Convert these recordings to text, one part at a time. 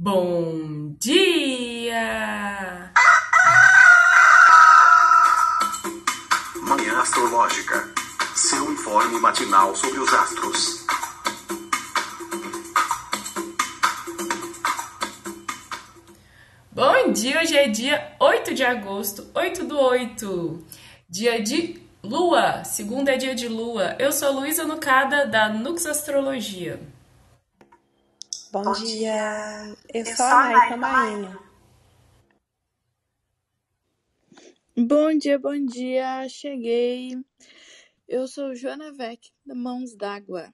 Bom dia! Manhã Astrológica. Seu informe matinal sobre os astros. Bom dia, hoje é dia 8 de agosto, 8 do 8. Dia de lua, segunda é dia de lua. Eu sou Luísa Nucada, da Nux Astrologia. Bom, Bom dia. dia. Eu, Eu sou a Naita Marinha. Bom dia, bom dia. Cheguei. Eu sou Joana Vec, da Mãos d'Água.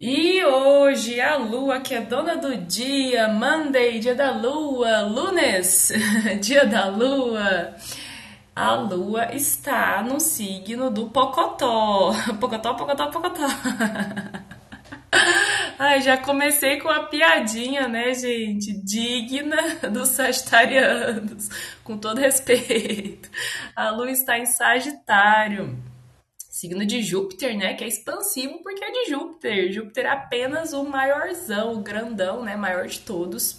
E hoje a lua, que é dona do dia, Monday, dia da lua, lunes, dia da lua. A lua está no signo do Pocotó. Pocotó, Pocotó, Pocotó. Ai, já comecei com a piadinha, né, gente? Digna dos sagitarianos, com todo respeito. A lua está em Sagitário, signo de Júpiter, né? Que é expansivo porque é de Júpiter. Júpiter é apenas o maiorzão, o grandão, né? Maior de todos.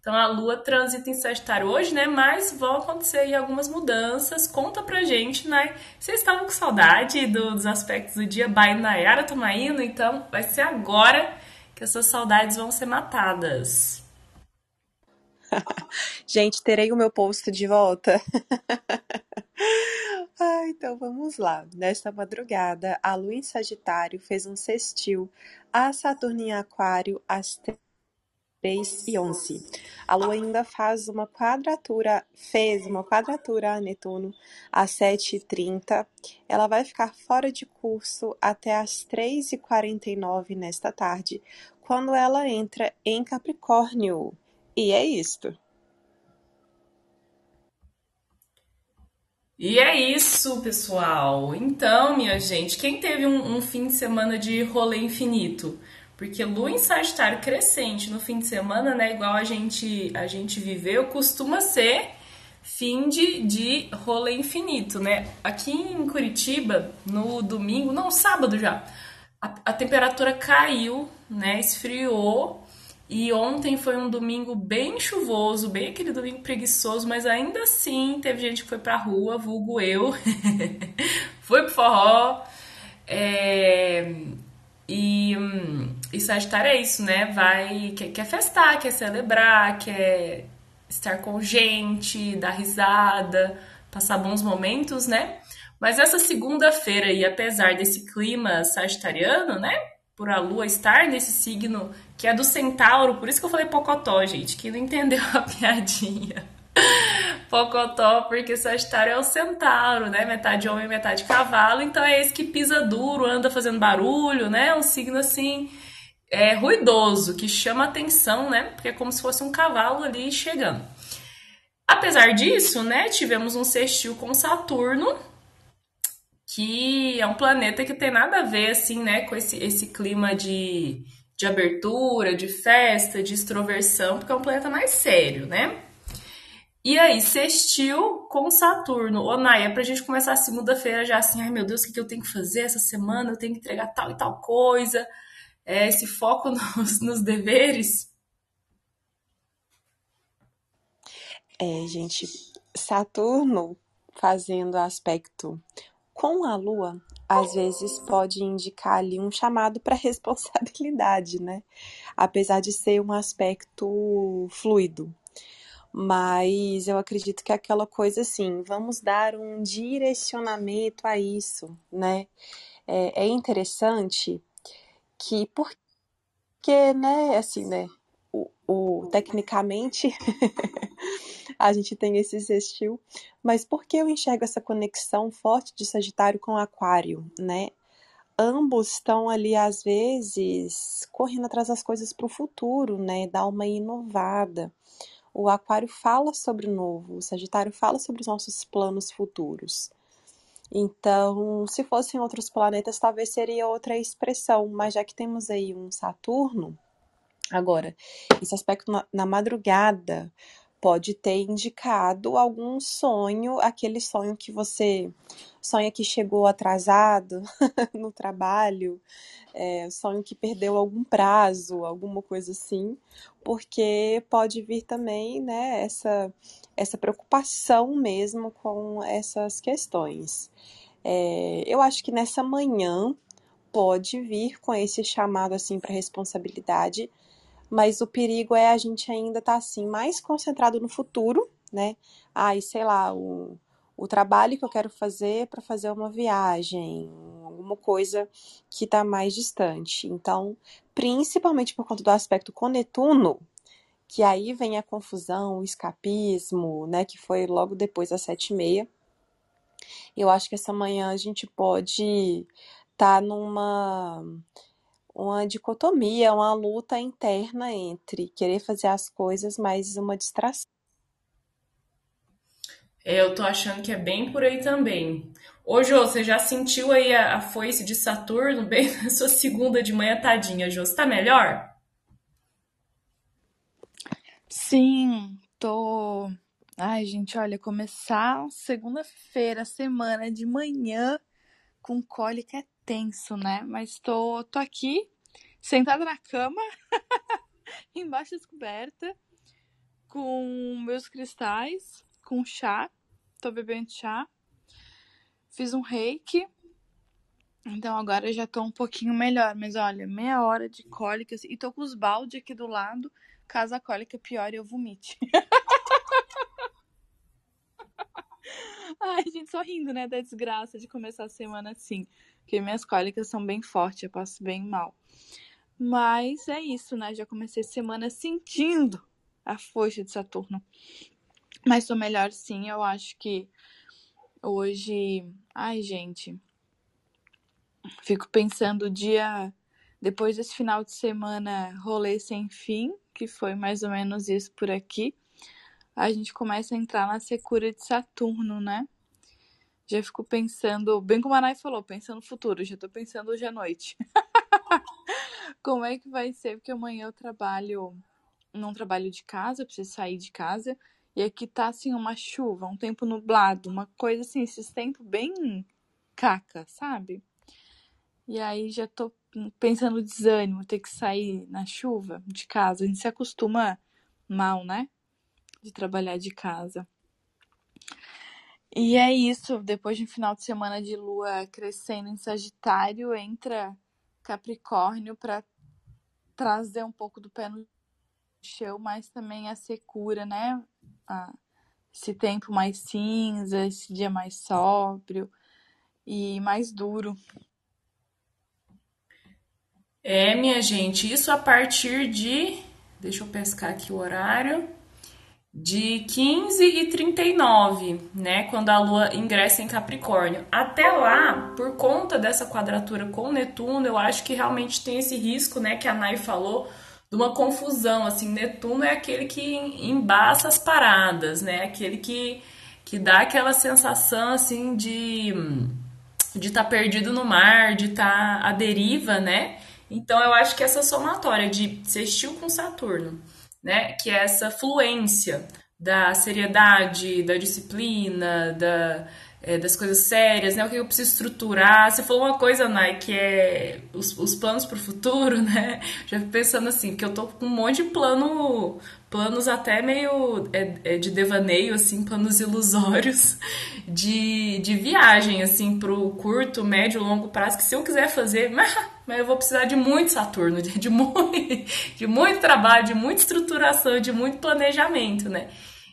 Então a Lua transita em Sagitário hoje, né? Mas vão acontecer aí algumas mudanças. Conta pra gente, né? Vocês estavam com saudade do, dos aspectos do dia by Nayara Tomaino? Então vai ser agora que essas saudades vão ser matadas. gente, terei o meu post de volta. ah, então vamos lá. Nesta madrugada, a Lua em Sagitário fez um sextil a Saturno em Aquário às 3 e 11. A Lua ainda faz uma quadratura, fez uma quadratura a Netuno às 7h30. Ela vai ficar fora de curso até às 3h49 nesta tarde, quando ela entra em Capricórnio. E é isto. E é isso, pessoal. Então, minha gente, quem teve um, um fim de semana de rolê infinito? Porque lua em Sagitário crescente no fim de semana, né, igual a gente a gente viveu, costuma ser fim de, de rolê infinito, né? Aqui em Curitiba, no domingo, não, sábado já, a, a temperatura caiu, né, esfriou. E ontem foi um domingo bem chuvoso, bem aquele domingo preguiçoso, mas ainda assim teve gente que foi pra rua, vulgo eu, foi pro forró. É, e, e Sagitário é isso, né? Vai, quer, quer festar, quer celebrar, quer estar com gente, dar risada, passar bons momentos, né? Mas essa segunda-feira, e apesar desse clima sagitariano, né? Por a lua estar nesse signo que é do centauro, por isso que eu falei pocotó, gente, que não entendeu a piadinha. Pocotó, porque Sagitário é o centauro, né? Metade homem, metade cavalo. Então é esse que pisa duro, anda fazendo barulho, né? Um signo assim é, ruidoso, que chama atenção, né? Porque é como se fosse um cavalo ali chegando. Apesar disso, né? Tivemos um sextil com Saturno, que é um planeta que tem nada a ver, assim, né? Com esse, esse clima de, de abertura, de festa, de extroversão, porque é um planeta mais sério, né? E aí, sextil com Saturno. Ô, Naya, pra gente começar a segunda-feira já assim, ai meu Deus, o que, que eu tenho que fazer essa semana? Eu tenho que entregar tal e tal coisa. É, esse foco nos, nos deveres. É, gente, Saturno fazendo aspecto com a Lua, às vezes pode indicar ali um chamado para responsabilidade, né? Apesar de ser um aspecto fluido mas eu acredito que é aquela coisa assim, vamos dar um direcionamento a isso, né? É, é interessante que, porque, né, assim, né, o, o tecnicamente a gente tem esse sextil, mas por que eu enxergo essa conexão forte de Sagitário com Aquário, né? Ambos estão ali, às vezes, correndo atrás das coisas para o futuro, né? Dar uma inovada. O Aquário fala sobre o novo, o Sagitário fala sobre os nossos planos futuros. Então, se fossem outros planetas, talvez seria outra expressão, mas já que temos aí um Saturno, agora, esse aspecto na, madrugada pode ter indicado algum sonho, aquele sonho que você sonha que chegou atrasado no trabalho, é, sonho que perdeu algum prazo, alguma coisa assim, porque pode vir também, né, essa, essa preocupação mesmo com essas questões. É, eu acho que nessa manhã pode vir com esse chamado assim para responsabilidade, mas o perigo é a gente ainda estar tá, assim mais concentrado no futuro, né? Ah, e sei lá, o, o trabalho que eu quero fazer para fazer uma viagem, alguma coisa que está mais distante. Então, principalmente por conta do aspecto com Netuno, que aí vem a confusão, o escapismo, né? Que foi logo depois das sete e meia. Eu acho que essa manhã a gente pode estar tá numa uma dicotomia, uma luta interna entre querer fazer as coisas, mas uma distração. É, eu tô achando que é bem por aí também. Ô, Jô, você já sentiu aí a, a foice de Saturno bem na sua segunda de manhã, tadinha, Jô? Você tá melhor? Sim, tô. Ai, gente, olha, começar segunda-feira, semana de manhã com cólica é tenso, né? Mas tô, tô aqui, sentada na cama, embaixo das cobertas, com meus cristais, com chá. Tô bebendo chá. Fiz um reiki. Então agora já tô um pouquinho melhor. Mas olha, meia hora de cólicas. E tô com os balde aqui do lado. Caso a cólica piore, eu vomite. Ai, gente, só rindo, né? Da desgraça de começar a semana assim. Porque minhas cólicas são bem fortes, eu passo bem mal. Mas é isso, né? Já comecei a semana sentindo a força de Saturno. Mas tô melhor sim, eu acho que hoje. Ai, gente. Fico pensando o dia. Depois desse final de semana, rolê sem fim, que foi mais ou menos isso por aqui. A gente começa a entrar na secura de Saturno, né? Já fico pensando, bem como a Nai falou, pensando no futuro, já tô pensando hoje à noite. como é que vai ser? Porque amanhã eu trabalho, não trabalho de casa, preciso sair de casa. E aqui tá assim uma chuva, um tempo nublado, uma coisa assim, esses tempos bem caca, sabe? E aí já tô pensando no desânimo, ter que sair na chuva de casa. A gente se acostuma mal, né? De trabalhar de casa. E é isso, depois de um final de semana de lua crescendo em Sagitário, entra Capricórnio para trazer um pouco do pé no chão, mas também a secura, né? Ah, esse tempo mais cinza, esse dia mais sóbrio e mais duro. É, minha gente, isso a partir de. Deixa eu pescar aqui o horário de 15 e 39, né, quando a Lua ingressa em Capricórnio. Até lá, por conta dessa quadratura com Netuno, eu acho que realmente tem esse risco, né, que a Nai falou, de uma confusão, assim, Netuno é aquele que embaça as paradas, né, aquele que, que dá aquela sensação, assim, de de estar tá perdido no mar, de estar tá à deriva, né, então eu acho que essa somatória de sextil com Saturno, né? Que é essa fluência da seriedade, da disciplina, da, é, das coisas sérias, né? O que eu preciso estruturar. Você falou uma coisa, Nai, que é os, os planos para o futuro, né? Já fico pensando assim, porque eu tô com um monte de plano, planos até meio é, é de devaneio, assim, planos ilusórios de, de viagem, assim, pro curto, médio, longo prazo, que se eu quiser fazer, mas, mas eu vou precisar de muito Saturno, de, de, muito, de muito trabalho, de muita estruturação, de muito planejamento, né?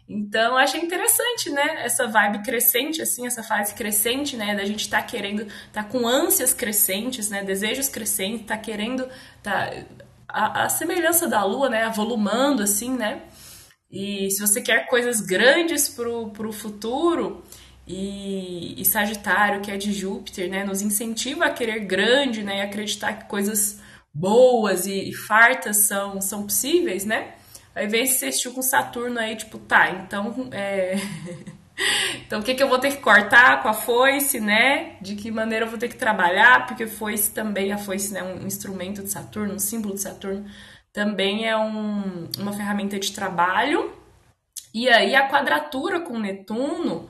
Então, achei interessante, né? Essa vibe crescente, assim, essa fase crescente, né? Da gente tá querendo, tá com ânsias crescentes, né? Desejos crescentes, tá querendo, tá... A, a semelhança da lua, né? Avolumando, assim, né? E se você quer coisas grandes pro, pro futuro, e, e Sagitário, que é de Júpiter, né? Nos incentiva a querer grande, né? E acreditar que coisas boas e, e fartas são, são possíveis, né? Aí vem esse sextil com Saturno aí, tipo, tá, então. É... então o que, que eu vou ter que cortar com a foice, né? De que maneira eu vou ter que trabalhar, porque foice também, a foice, né? Um instrumento de Saturno, um símbolo de Saturno, também é um, uma ferramenta de trabalho. E aí a quadratura com Netuno,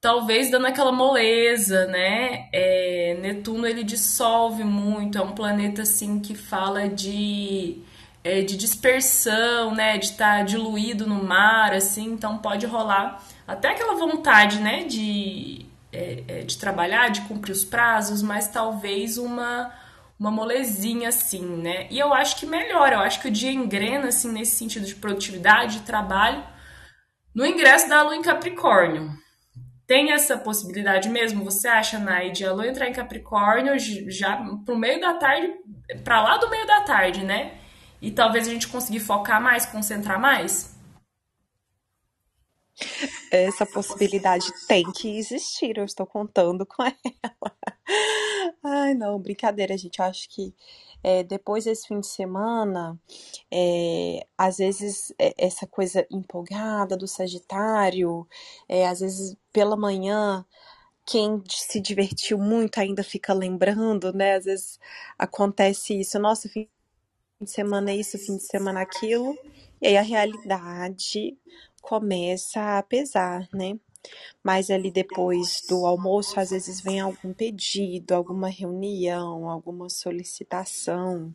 talvez dando aquela moleza, né? É, Netuno ele dissolve muito, é um planeta assim que fala de é, de dispersão, né? De estar tá diluído no mar, assim, então pode rolar até aquela vontade, né? De, é, é, de trabalhar, de cumprir os prazos, mas talvez uma uma molezinha assim, né? E eu acho que melhora, eu acho que o dia engrena assim nesse sentido de produtividade, de trabalho, no ingresso da Lua em Capricórnio. Tem essa possibilidade mesmo? Você acha, Naide, a Lua entrar em Capricórnio já pro meio da tarde, para lá do meio da tarde, né? E talvez a gente conseguir focar mais, concentrar mais? Essa possibilidade tem que existir, eu estou contando com ela. Ai, não, brincadeira, gente. Eu acho que é, depois desse fim de semana, é, às vezes é, essa coisa empolgada do Sagitário, é, às vezes pela manhã, quem se divertiu muito ainda fica lembrando, né? Às vezes acontece isso, nossa, fim de semana isso, fim de semana aquilo, e aí a realidade começa a pesar, né? Mas ali depois do almoço, às vezes vem algum pedido, alguma reunião, alguma solicitação.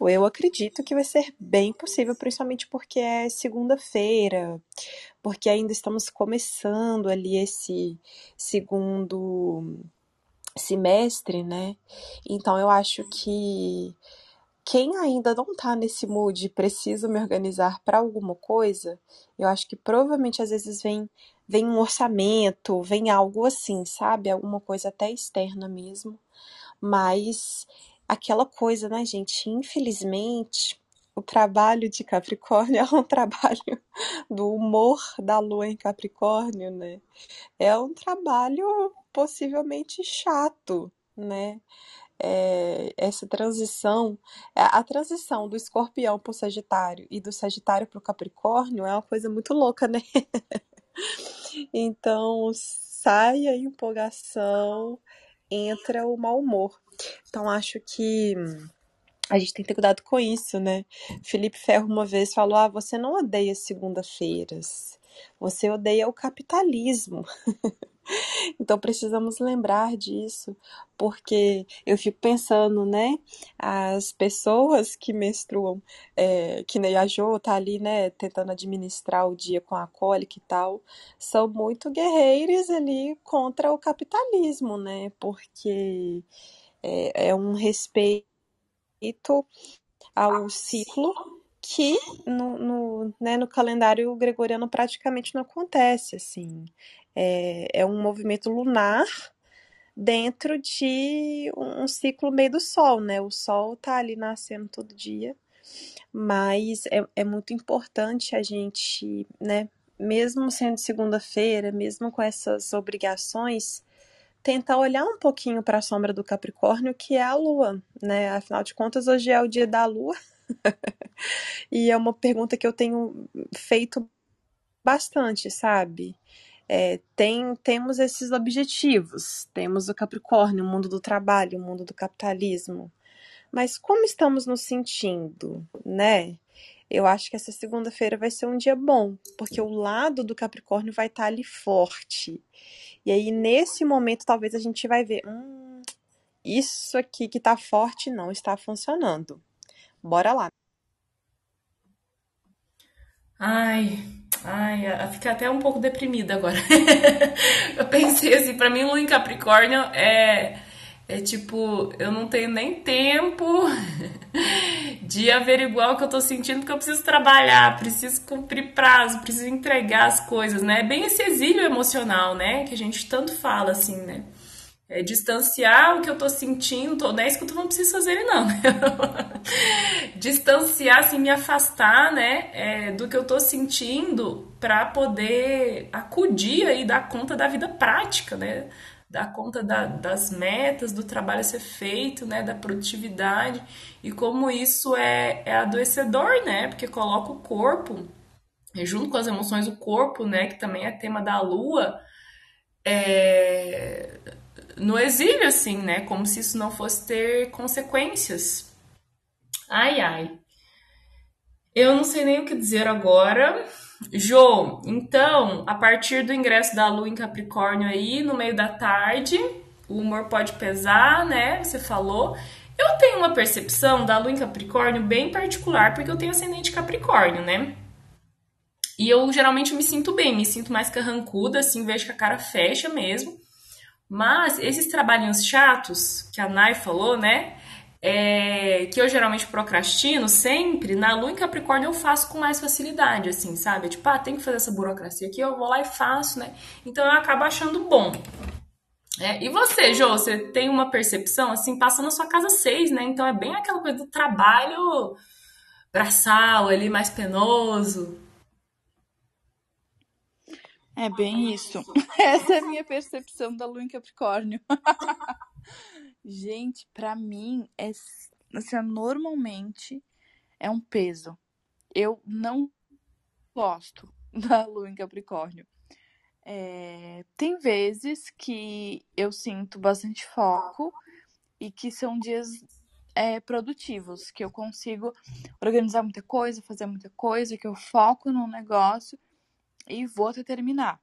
Eu acredito que vai ser bem possível, principalmente porque é segunda-feira, porque ainda estamos começando ali esse segundo semestre, né? Então eu acho que quem ainda não tá nesse mood, precisa me organizar para alguma coisa, eu acho que provavelmente às vezes vem vem um orçamento, vem algo assim, sabe? Alguma coisa até externa mesmo. Mas aquela coisa, né, gente? Infelizmente, o trabalho de Capricórnio é um trabalho do humor da lua em Capricórnio, né? É um trabalho possivelmente chato, né? É, essa transição, a transição do escorpião para o Sagitário e do Sagitário para o Capricórnio é uma coisa muito louca, né? Então, sai a empolgação, entra o mau humor. Então, acho que a gente tem que ter cuidado com isso, né? Felipe Ferro uma vez falou: Ah, você não odeia segunda-feiras, você odeia o capitalismo. Então precisamos lembrar disso, porque eu fico pensando, né? As pessoas que menstruam, é, que nem a Jo tá ali, né, tentando administrar o dia com a cólica e tal, são muito guerreiros ali contra o capitalismo, né? Porque é, é um respeito ao ciclo que no, no, né, no calendário gregoriano praticamente não acontece, assim. É, é um movimento lunar dentro de um ciclo meio do Sol, né? O Sol tá ali nascendo todo dia, mas é, é muito importante a gente, né? Mesmo sendo segunda-feira, mesmo com essas obrigações, tentar olhar um pouquinho para a sombra do Capricórnio, que é a Lua, né? Afinal de contas, hoje é o dia da Lua. e é uma pergunta que eu tenho feito bastante, sabe? É, tem, temos esses objetivos. Temos o Capricórnio, o mundo do trabalho, o mundo do capitalismo. Mas como estamos nos sentindo, né? Eu acho que essa segunda-feira vai ser um dia bom, porque o lado do Capricórnio vai estar ali forte. E aí, nesse momento, talvez a gente vai ver: hum, isso aqui que tá forte não está funcionando. Bora lá. Ai, ai, fica até um pouco deprimida agora. eu pensei assim, para mim, Lua em Capricórnio é é tipo, eu não tenho nem tempo de averiguar o que eu tô sentindo, porque eu preciso trabalhar, preciso cumprir prazo, preciso entregar as coisas, né? É bem esse exílio emocional, né? Que a gente tanto fala, assim, né? É, distanciar o que eu tô sentindo, não é isso que eu tô falando, preciso fazer não. distanciar, assim, me afastar, né, é, do que eu tô sentindo para poder acudir e dar conta da vida prática, né, dar conta da, das metas, do trabalho a ser feito, né, da produtividade e como isso é, é adoecedor, né, porque coloca o corpo, junto com as emoções, o corpo, né, que também é tema da lua, é, no exílio, assim, né? Como se isso não fosse ter consequências. Ai, ai. Eu não sei nem o que dizer agora. Jô, então, a partir do ingresso da Lua em Capricórnio aí, no meio da tarde, o humor pode pesar, né? Você falou. Eu tenho uma percepção da Lua em Capricórnio bem particular, porque eu tenho ascendente Capricórnio, né? E eu geralmente me sinto bem, me sinto mais carrancuda, assim, vejo que a cara fecha mesmo. Mas esses trabalhinhos chatos que a Nai falou, né? É, que eu geralmente procrastino sempre, na Lua em Capricórnio eu faço com mais facilidade, assim, sabe? Tipo, ah, tem que fazer essa burocracia aqui, eu vou lá e faço, né? Então eu acabo achando bom. É, e você, Jô, você tem uma percepção, assim, passa na sua casa seis, né? Então é bem aquela coisa do trabalho braçal ali, mais penoso. É bem isso. Essa é a minha percepção da lua em Capricórnio. Gente, pra mim, é, assim, normalmente é um peso. Eu não gosto da lua em Capricórnio. É, tem vezes que eu sinto bastante foco e que são dias é, produtivos, que eu consigo organizar muita coisa, fazer muita coisa, que eu foco num negócio e vou até terminar.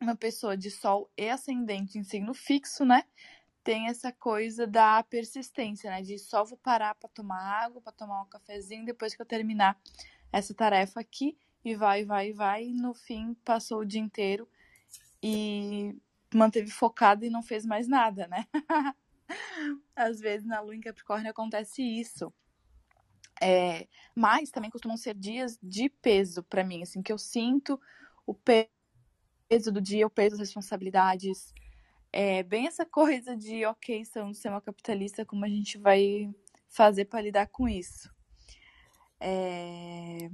Uma pessoa de sol e ascendente em signo fixo, né? Tem essa coisa da persistência, né? De só vou parar para tomar água, para tomar um cafezinho depois que eu terminar essa tarefa aqui e vai, vai, vai. E no fim passou o dia inteiro e manteve focado e não fez mais nada, né? Às vezes na lua em Capricórnio acontece isso. É, mas também costumam ser dias de peso para mim, assim, que eu sinto o peso do dia, o peso das responsabilidades. É bem essa coisa de, ok, são um sistema capitalista, como a gente vai fazer para lidar com isso. É...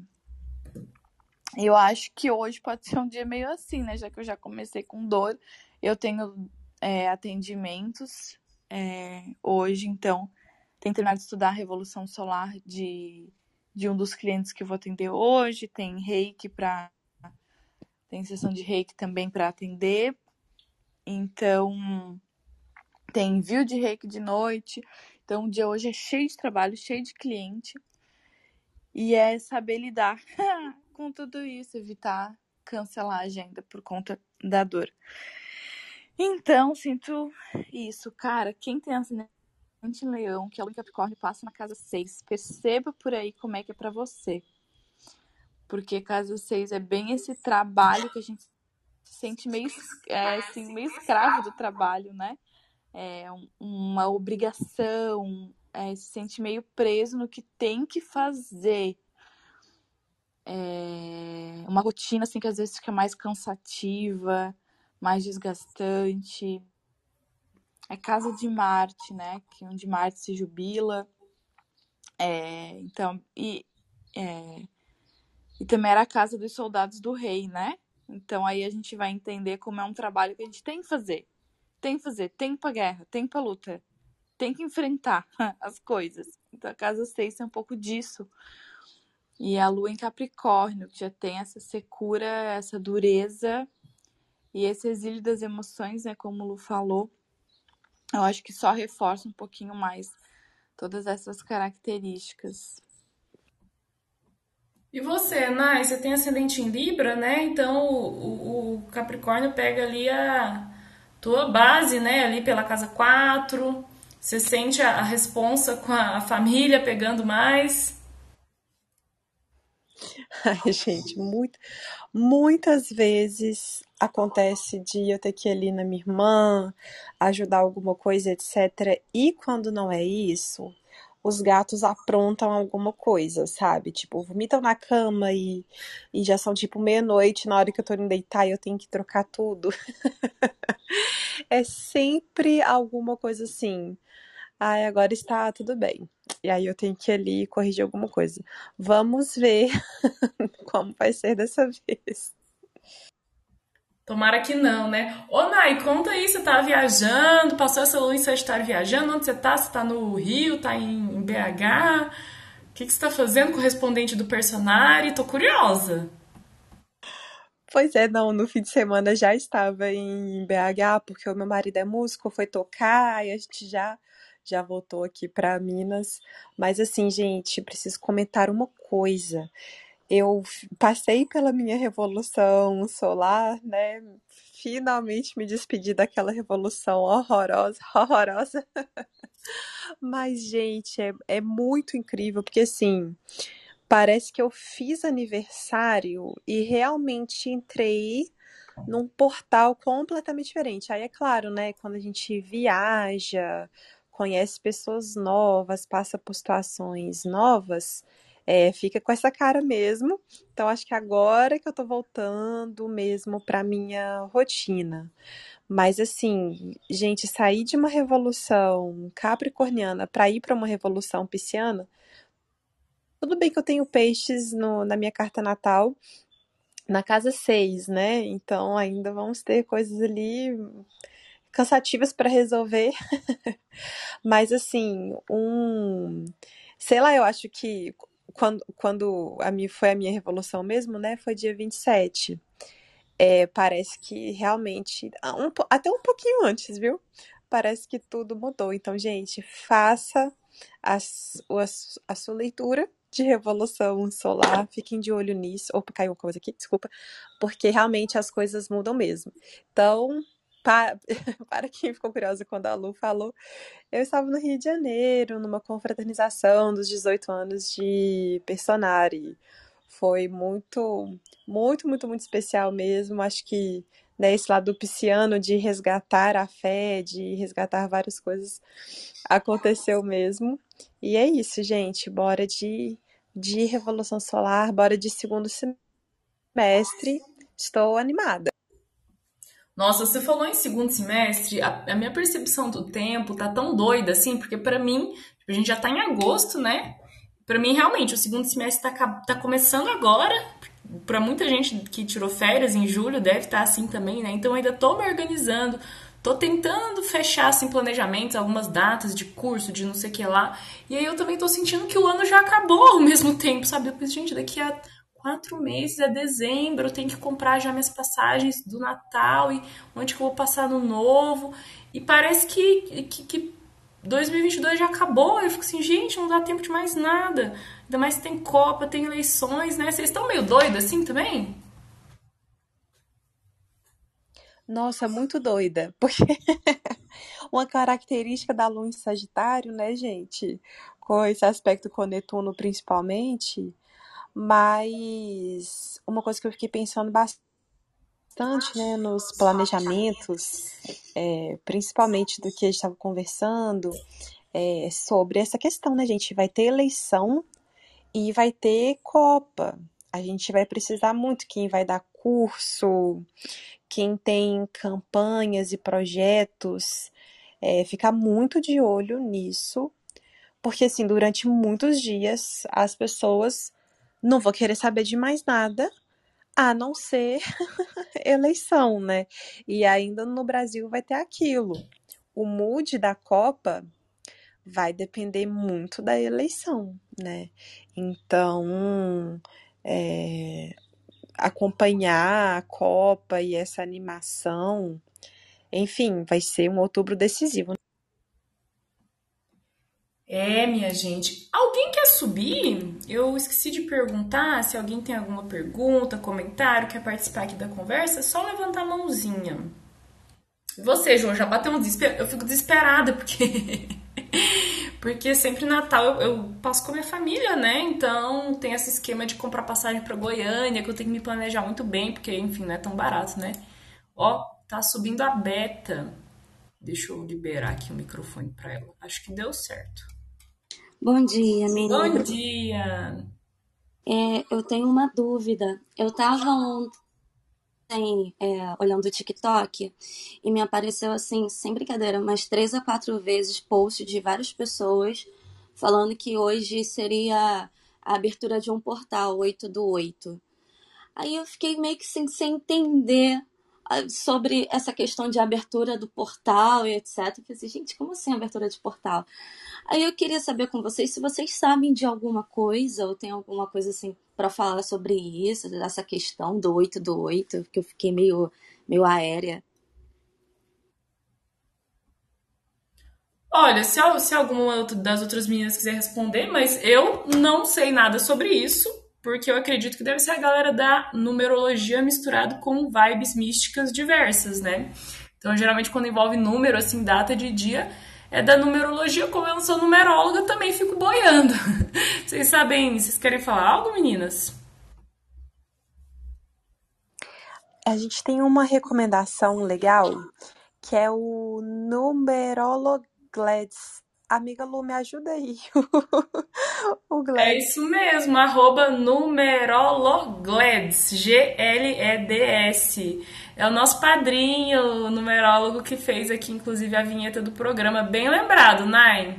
Eu acho que hoje pode ser um dia meio assim, né? Já que eu já comecei com dor, eu tenho é, atendimentos é, hoje, então tem terminado de estudar a Revolução Solar de, de um dos clientes que eu vou atender hoje. Tem reiki para. Tem sessão de reiki também para atender. Então, tem envio de reiki de noite. Então, o dia hoje é cheio de trabalho, cheio de cliente. E é saber lidar com tudo isso, evitar cancelar a agenda por conta da dor. Então, sinto isso. Cara, quem tem em Leão, que é o Capricórnio, passa na casa 6. Perceba por aí como é que é para você. Porque casa 6 é bem esse trabalho que a gente se sente meio, é, assim, meio escravo do trabalho, né? É uma obrigação, é, se sente meio preso no que tem que fazer. É uma rotina assim que às vezes fica mais cansativa, mais desgastante é casa de Marte, né? Que onde Marte se jubila. É, então, e, é, e também era a casa dos soldados do rei, né? Então aí a gente vai entender como é um trabalho que a gente tem que fazer. Tem que fazer, tem pra guerra, tem pra luta, tem que enfrentar as coisas. Então a casa 6 é um pouco disso. E a lua em Capricórnio, que já tem essa secura, essa dureza e esse exílio das emoções, né? Como o Lu falou eu acho que só reforça um pouquinho mais todas essas características. E você, Nai, você tem ascendente em Libra, né? Então o, o, Capricórnio pega ali a tua base, né? Ali pela casa 4. Você sente a, a responsa com a, a família pegando mais. Ai, gente, muito, muitas vezes acontece de eu ter que ir ali na minha irmã, ajudar alguma coisa, etc. E quando não é isso, os gatos aprontam alguma coisa, sabe? Tipo, vomitam na cama e, e já são tipo meia-noite na hora que eu tô indo deitar e eu tenho que trocar tudo. é sempre alguma coisa assim. Ai, agora está tudo bem. E aí eu tenho que ir ali corrigir alguma coisa. Vamos ver como vai ser dessa vez. Tomara que não, né? Ô, Nai, conta aí, você tá viajando, passou essa lua em Sagitário viajando, onde você tá? Você tá no Rio, tá em BH? O que, que você tá fazendo, correspondente do personagem? Tô curiosa. Pois é, não, no fim de semana já estava em BH, porque o meu marido é músico, foi tocar, e a gente já já voltou aqui para Minas. Mas assim, gente, preciso comentar uma coisa. Eu passei pela minha revolução solar, né? Finalmente me despedi daquela revolução horrorosa, horrorosa. Mas, gente, é, é muito incrível, porque assim, parece que eu fiz aniversário e realmente entrei num portal completamente diferente. Aí é claro, né, quando a gente viaja, conhece pessoas novas, passa por situações novas, é, fica com essa cara mesmo. Então acho que agora que eu tô voltando mesmo para minha rotina. Mas assim, gente, sair de uma revolução capricorniana para ir para uma revolução pisciana, tudo bem que eu tenho peixes no, na minha carta natal, na casa 6, né? Então ainda vamos ter coisas ali cansativas para resolver. Mas assim, um, sei lá, eu acho que quando, quando a minha, foi a minha revolução mesmo, né? Foi dia 27. É, parece que realmente, ah, um, até um pouquinho antes, viu? Parece que tudo mudou. Então, gente, faça a, a, a sua leitura de revolução solar, fiquem de olho nisso. Opa, caiu uma coisa aqui, desculpa. Porque realmente as coisas mudam mesmo. Então, para, para quem ficou curiosa quando a Lu falou, eu estava no Rio de Janeiro, numa confraternização dos 18 anos de Personari. Foi muito, muito, muito, muito especial mesmo. Acho que né, esse lado pisciano de resgatar a fé, de resgatar várias coisas, aconteceu mesmo. E é isso, gente. Bora de, de Revolução Solar, bora de segundo semestre. Estou animada. Nossa, você falou em segundo semestre, a, a minha percepção do tempo tá tão doida assim, porque para mim, tipo, a gente já tá em agosto, né? Para mim, realmente, o segundo semestre tá, tá começando agora. Para muita gente que tirou férias em julho, deve estar tá assim também, né? Então, ainda tô me organizando, tô tentando fechar assim planejamentos, algumas datas de curso, de não sei o que lá. E aí eu também tô sentindo que o ano já acabou ao mesmo tempo, sabe? Eu penso, gente, daqui a quatro meses, é dezembro, eu tenho que comprar já minhas passagens do Natal e onde que eu vou passar no novo. E parece que, que, que 2022 já acabou. Eu fico assim, gente, não dá tempo de mais nada. Ainda mais tem Copa, tem eleições, né? Vocês estão meio doidos assim também? Nossa, muito doida. Porque uma característica da lua em Sagitário, né, gente? Com esse aspecto com Netuno principalmente, mas uma coisa que eu fiquei pensando bastante, né, nos planejamentos, é, principalmente do que a gente estava conversando, é, sobre essa questão, né, gente? Vai ter eleição e vai ter Copa. A gente vai precisar muito quem vai dar curso, quem tem campanhas e projetos, é, ficar muito de olho nisso, porque assim, durante muitos dias as pessoas não vou querer saber de mais nada a não ser eleição, né? E ainda no Brasil vai ter aquilo. O mood da Copa vai depender muito da eleição, né? Então, é, acompanhar a Copa e essa animação, enfim, vai ser um outubro decisivo. É, minha gente. Alguém quer subir? Eu esqueci de perguntar se alguém tem alguma pergunta, comentário, quer participar aqui da conversa, é só levantar a mãozinha. Você, João, já bateu um desespero? Eu fico desesperada porque porque sempre Natal eu, eu, passo com a minha família, né? Então tem esse esquema de comprar passagem para Goiânia que eu tenho que me planejar muito bem, porque enfim, não é tão barato, né? Ó, tá subindo a beta. Deixa eu liberar aqui o microfone para ela. Acho que deu certo. Bom dia, menina. Bom dia. É, eu tenho uma dúvida. Eu estava ontem é, olhando o TikTok e me apareceu assim, sem brincadeira, umas três a quatro vezes post de várias pessoas falando que hoje seria a abertura de um portal 8 do 8. Aí eu fiquei meio que sem, sem entender sobre essa questão de abertura do portal e etc. Eu falei assim, gente, como assim abertura de portal? Aí eu queria saber com vocês se vocês sabem de alguma coisa ou tem alguma coisa assim para falar sobre isso, dessa questão do 8 do 8, que eu fiquei meio, meio aérea. Olha, se, se alguma das outras meninas quiser responder, mas eu não sei nada sobre isso. Porque eu acredito que deve ser a galera da numerologia misturado com vibes místicas diversas, né? Então, geralmente, quando envolve número, assim, data de dia, é da numerologia. Como eu não sou numeróloga, também fico boiando. Vocês sabem, vocês querem falar algo, meninas? A gente tem uma recomendação legal, que é o Numerologleds. Amiga Lu, me ajuda aí. o É isso mesmo, arroba numerologleds, G-L-E-D-S. É o nosso padrinho, o numerólogo que fez aqui, inclusive, a vinheta do programa. Bem lembrado, Nine.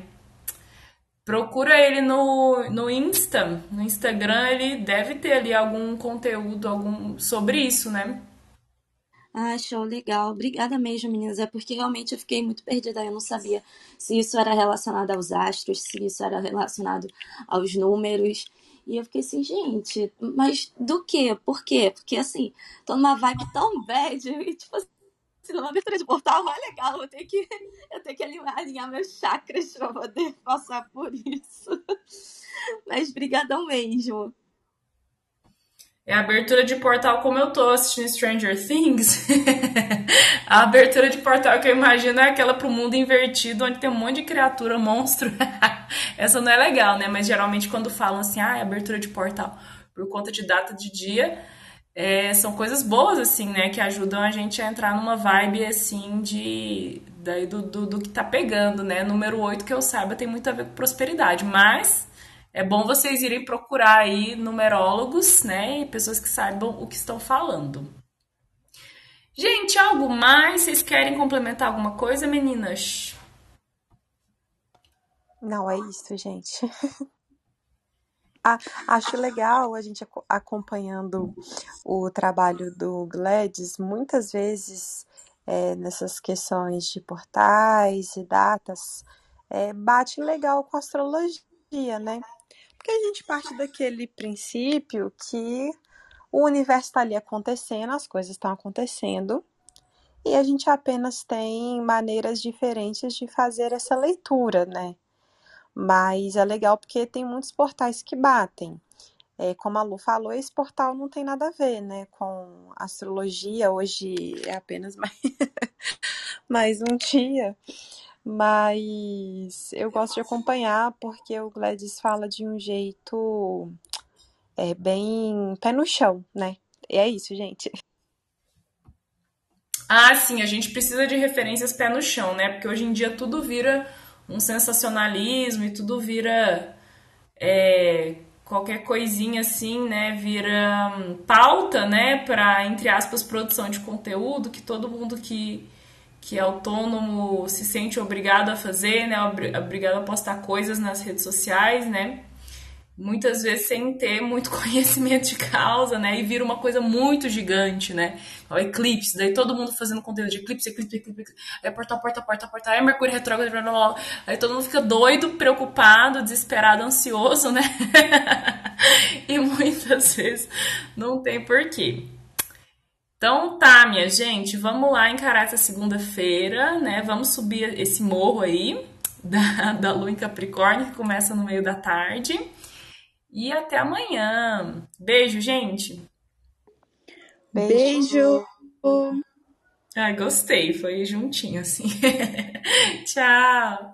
Procura ele no, no Insta, no Instagram, ele deve ter ali algum conteúdo algum sobre isso, né? Ah, show, legal. Obrigada mesmo, meninas. É porque realmente eu fiquei muito perdida. Eu não sabia se isso era relacionado aos astros, se isso era relacionado aos números. E eu fiquei assim, gente, mas do quê? Por quê? Porque assim, tô numa vibe tão bad e tipo assim, numa abertura de portal é legal, eu tenho que, eu tenho que alinhar, alinhar meus chakras pra poder passar por isso. Mas brigadão mesmo. É a abertura de portal como eu tô assistindo Stranger Things. a abertura de portal que eu imagino é aquela pro mundo invertido, onde tem um monte de criatura, monstro. Essa não é legal, né? Mas geralmente quando falam assim, ah, é abertura de portal por conta de data de dia, é, são coisas boas, assim, né? Que ajudam a gente a entrar numa vibe, assim, de... Daí do, do, do que tá pegando, né? Número 8, que eu saiba, tem muito a ver com prosperidade. Mas é bom vocês irem procurar aí numerólogos, né? E pessoas que saibam o que estão falando. Gente, algo mais? Vocês querem complementar alguma coisa, meninas? Não, é isso, gente. Ah, acho legal a gente acompanhando o trabalho do Gladys, muitas vezes é, nessas questões de portais e datas, é, bate legal com a astrologia, né? Porque a gente parte daquele princípio que o universo está ali acontecendo, as coisas estão acontecendo, e a gente apenas tem maneiras diferentes de fazer essa leitura, né? Mas é legal porque tem muitos portais que batem. É, como a Lu falou, esse portal não tem nada a ver, né, com astrologia. Hoje é apenas mais, mais um dia. Mas eu gosto de acompanhar porque o Gladys fala de um jeito é, bem pé no chão, né? E é isso, gente. Ah, sim, a gente precisa de referências pé no chão, né? Porque hoje em dia tudo vira um sensacionalismo e tudo vira é, qualquer coisinha assim, né? Vira hum, pauta, né? Para, entre aspas, produção de conteúdo que todo mundo que que é autônomo se sente obrigado a fazer, né? Obrigado a postar coisas nas redes sociais, né? Muitas vezes sem ter muito conhecimento de causa, né? E vira uma coisa muito gigante, né? O eclipse, daí todo mundo fazendo conteúdo de eclipse, eclipse, eclipse, aí porta, porta, porta, porta, aí Mercúrio retrógrado, blá, blá. aí todo mundo fica doido, preocupado, desesperado, ansioso, né? e muitas vezes não tem porquê. Então tá, minha gente, vamos lá encarar essa segunda-feira, né? Vamos subir esse morro aí da, da Lua em Capricórnio, que começa no meio da tarde. E até amanhã. Beijo, gente. Beijo. Ai, gostei, foi juntinho assim. Tchau.